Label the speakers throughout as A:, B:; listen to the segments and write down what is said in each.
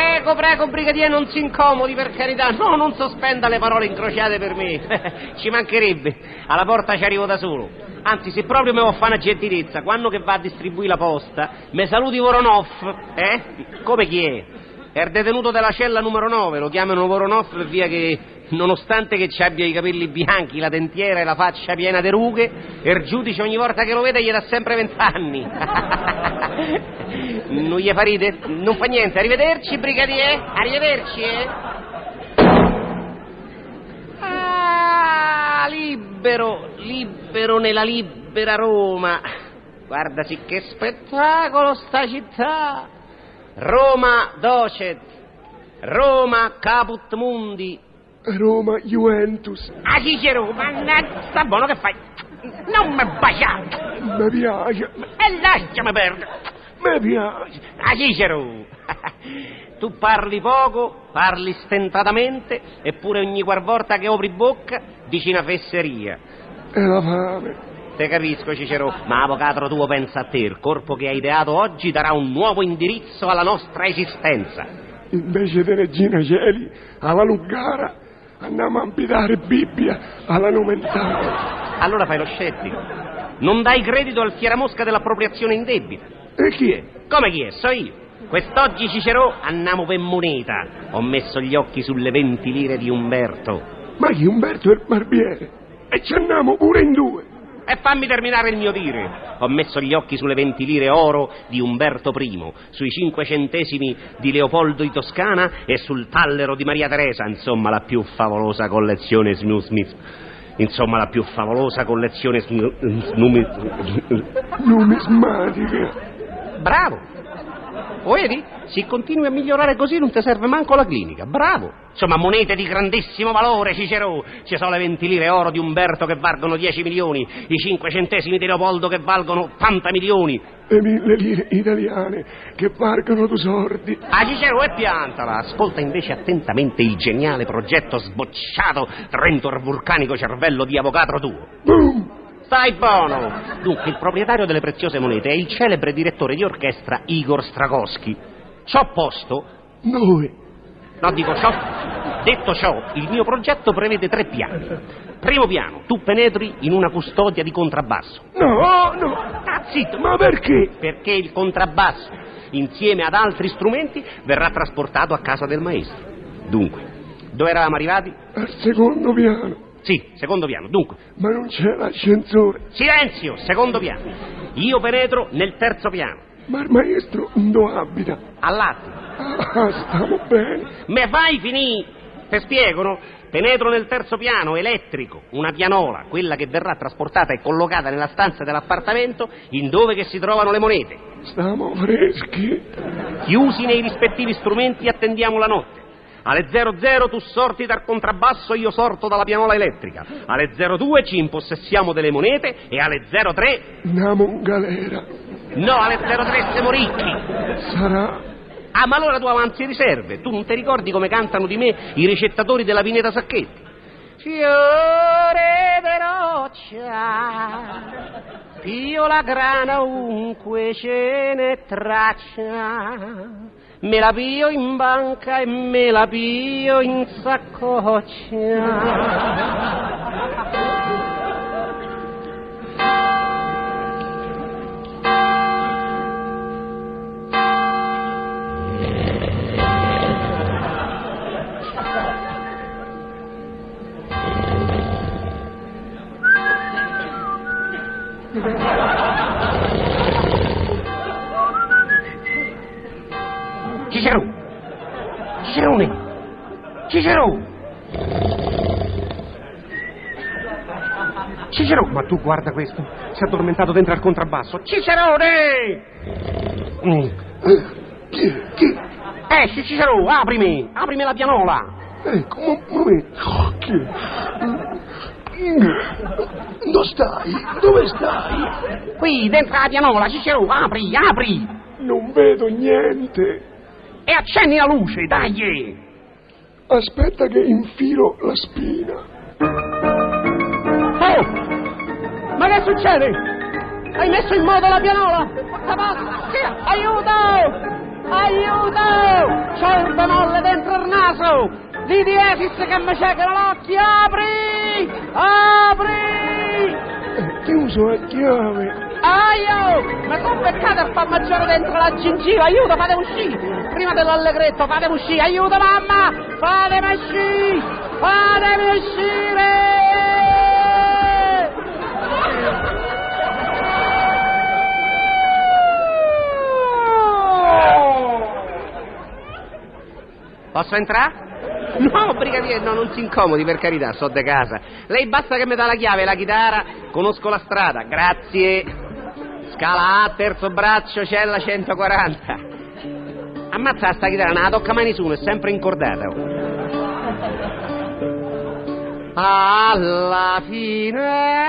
A: Prego, prego, brigadiere, non si incomodi, per carità. No, non sospenda le parole incrociate per me. Ci mancherebbe. Alla porta ci arrivo da solo. Anzi, se proprio mi vuoi fare una gentilezza, quando che va a distribuire la posta, mi saluti Voronov, eh? Come chi è? È il detenuto della cella numero 9, lo chiamano Voronov per via che, nonostante che ci abbia i capelli bianchi, la dentiera e la faccia piena di rughe, il giudice ogni volta che lo vede gli dà sempre vent'anni. non gli fa ride? Non fa niente, arrivederci, brigadier, arrivederci, eh? Ah, libero, libero nella libera Roma. Guarda sì che spettacolo sta città. Roma docet, Roma caput mundi.
B: Roma Juventus.
A: Ah, Cicero, mannaggia, buono che fai? Non mi baciare!
B: Mi piace,
A: E lasciami perdere!
B: mi piace.
A: Ah, Cicero! Tu parli poco, parli stentatamente, eppure ogni qualvolta che apri bocca dici una fesseria.
B: E la fame.
A: Te capisco, Cicero, ma avvocato tuo pensa a te, il corpo che hai ideato oggi darà un nuovo indirizzo alla nostra esistenza.
B: Invece di Regina Celi, alla Lungara, andiamo a impidare Bibbia alla Numentana.
A: Allora fai lo scettico. Non dai credito al fieramosca dell'appropriazione indebita.
B: E chi è?
A: Come chi è? So io. Quest'oggi, Cicero, andiamo per moneta. Ho messo gli occhi sulle 20 lire di Umberto.
B: Ma chi Umberto è il barbiere? E ci andiamo pure in due.
A: E fammi terminare il mio dire. Ho messo gli occhi sulle 20 lire oro di Umberto I, sui 5 centesimi di Leopoldo di Toscana e sul tallero di Maria Teresa, insomma la più favolosa collezione Snu Smith. Insomma la più favolosa collezione Snu... Snu...
B: Numismatica.
A: Bravo! Vedi? Se continui a migliorare così non ti serve manco la clinica. Bravo! Insomma, monete di grandissimo valore, Cicero. Ci sono le 20 lire oro di Umberto che valgono 10 milioni, i 5 centesimi di Leopoldo che valgono 80 milioni.
B: Le mille lire italiane che valgono tu sordi.
A: Ah, Cicero, e piantala! Ascolta invece attentamente il geniale progetto sbocciato Trento vulcanico cervello di avvocato tuo.
B: Boom!
A: Stai buono! Dunque, il proprietario delle preziose monete è il celebre direttore di orchestra Igor Strakowski. Ciò posto,
B: Noi.
A: no dico ciò, detto ciò, il mio progetto prevede tre piani. Primo piano, tu penetri in una custodia di contrabbasso.
B: No, no.
A: Ah, zitto!
B: Ma perché?
A: Perché il contrabbasso, insieme ad altri strumenti, verrà trasportato a casa del maestro. Dunque, dove eravamo arrivati?
B: Al secondo piano.
A: Sì, secondo piano. Dunque,
B: Ma non c'è l'ascensore.
A: silenzio, secondo piano. Io penetro nel terzo piano,
B: Ma il maestro dove abita?
A: all'attimo.
B: Ah, stiamo bene.
A: Me fai finì? Te spiego, no? Penetro nel terzo piano, elettrico, una pianola, quella che verrà trasportata e collocata nella stanza dell'appartamento in dove che si trovano le monete.
B: Stiamo freschi.
A: Chiusi nei rispettivi strumenti attendiamo la notte. Alle 00 tu sorti dal contrabbasso, io sorto dalla pianola elettrica. Alle 02 ci impossessiamo delle monete e alle 03...
B: Andiamo in galera.
A: No, alle 03 siamo ricchi.
B: Sarà.
A: Ah, ma allora tu avanzi riserve. Tu non ti ricordi come cantano di me i ricettatori della Pineta Sacchetti? Fiore de roccia, pio la grana ovunque ce ne traccia. Me la pio in banca e me la pio in saccoccia. Cicero! Cicerone! Cicero! Cicero! Ma tu guarda questo, si è addormentato dentro al contrabbasso. Cicerone! Mm.
B: Chi? Chi?
A: Esci, Cicero, aprimi! Aprimi la pianola!
B: Ecco, un momento. Che- Dove stai? Dove stai?
A: Qui, dentro la pianola, Cicero, apri, apri!
B: Non vedo niente.
A: E accendi la luce, dai!
B: Aspetta che infilo la spina.
A: Oh! Ma che succede? Hai messo in moto la pianola? Aiuto! Aiuto! C'ho il bonolle dentro il naso! Di diesis che mi cieca l'occhio! Apri! Apri!
B: È chiuso a chiave.
A: Aio! Mi sono beccato a far maggiore dentro la gengiva! Aiuto, fate uscire! Prima dell'allegretto, fatemi uscire! Aiuto, mamma! Fatemi uscire! Fatemi uscire! Posso entrare? No, brigadiere, no, non si incomodi, per carità, so de casa. Lei basta che mi dà la chiave e la chitarra, conosco la strada, grazie. Scala A, terzo braccio, cella 140. Ammazza sta chitarra, non la tocca mai nessuno, è sempre incordata. Alla fine...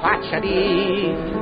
A: Facciati...